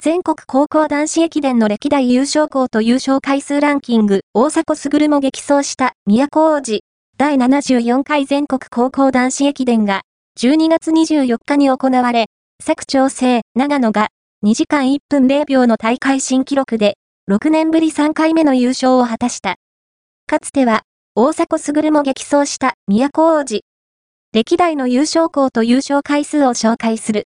全国高校男子駅伝の歴代優勝校と優勝回数ランキング、大迫傑も激走した宮古王子、第74回全国高校男子駅伝が、12月24日に行われ、佐久長聖、長野が、2時間1分0秒の大会新記録で、6年ぶり3回目の優勝を果たした。かつては、大迫傑も激走した宮古王子。歴代の優勝校と優勝回数を紹介する。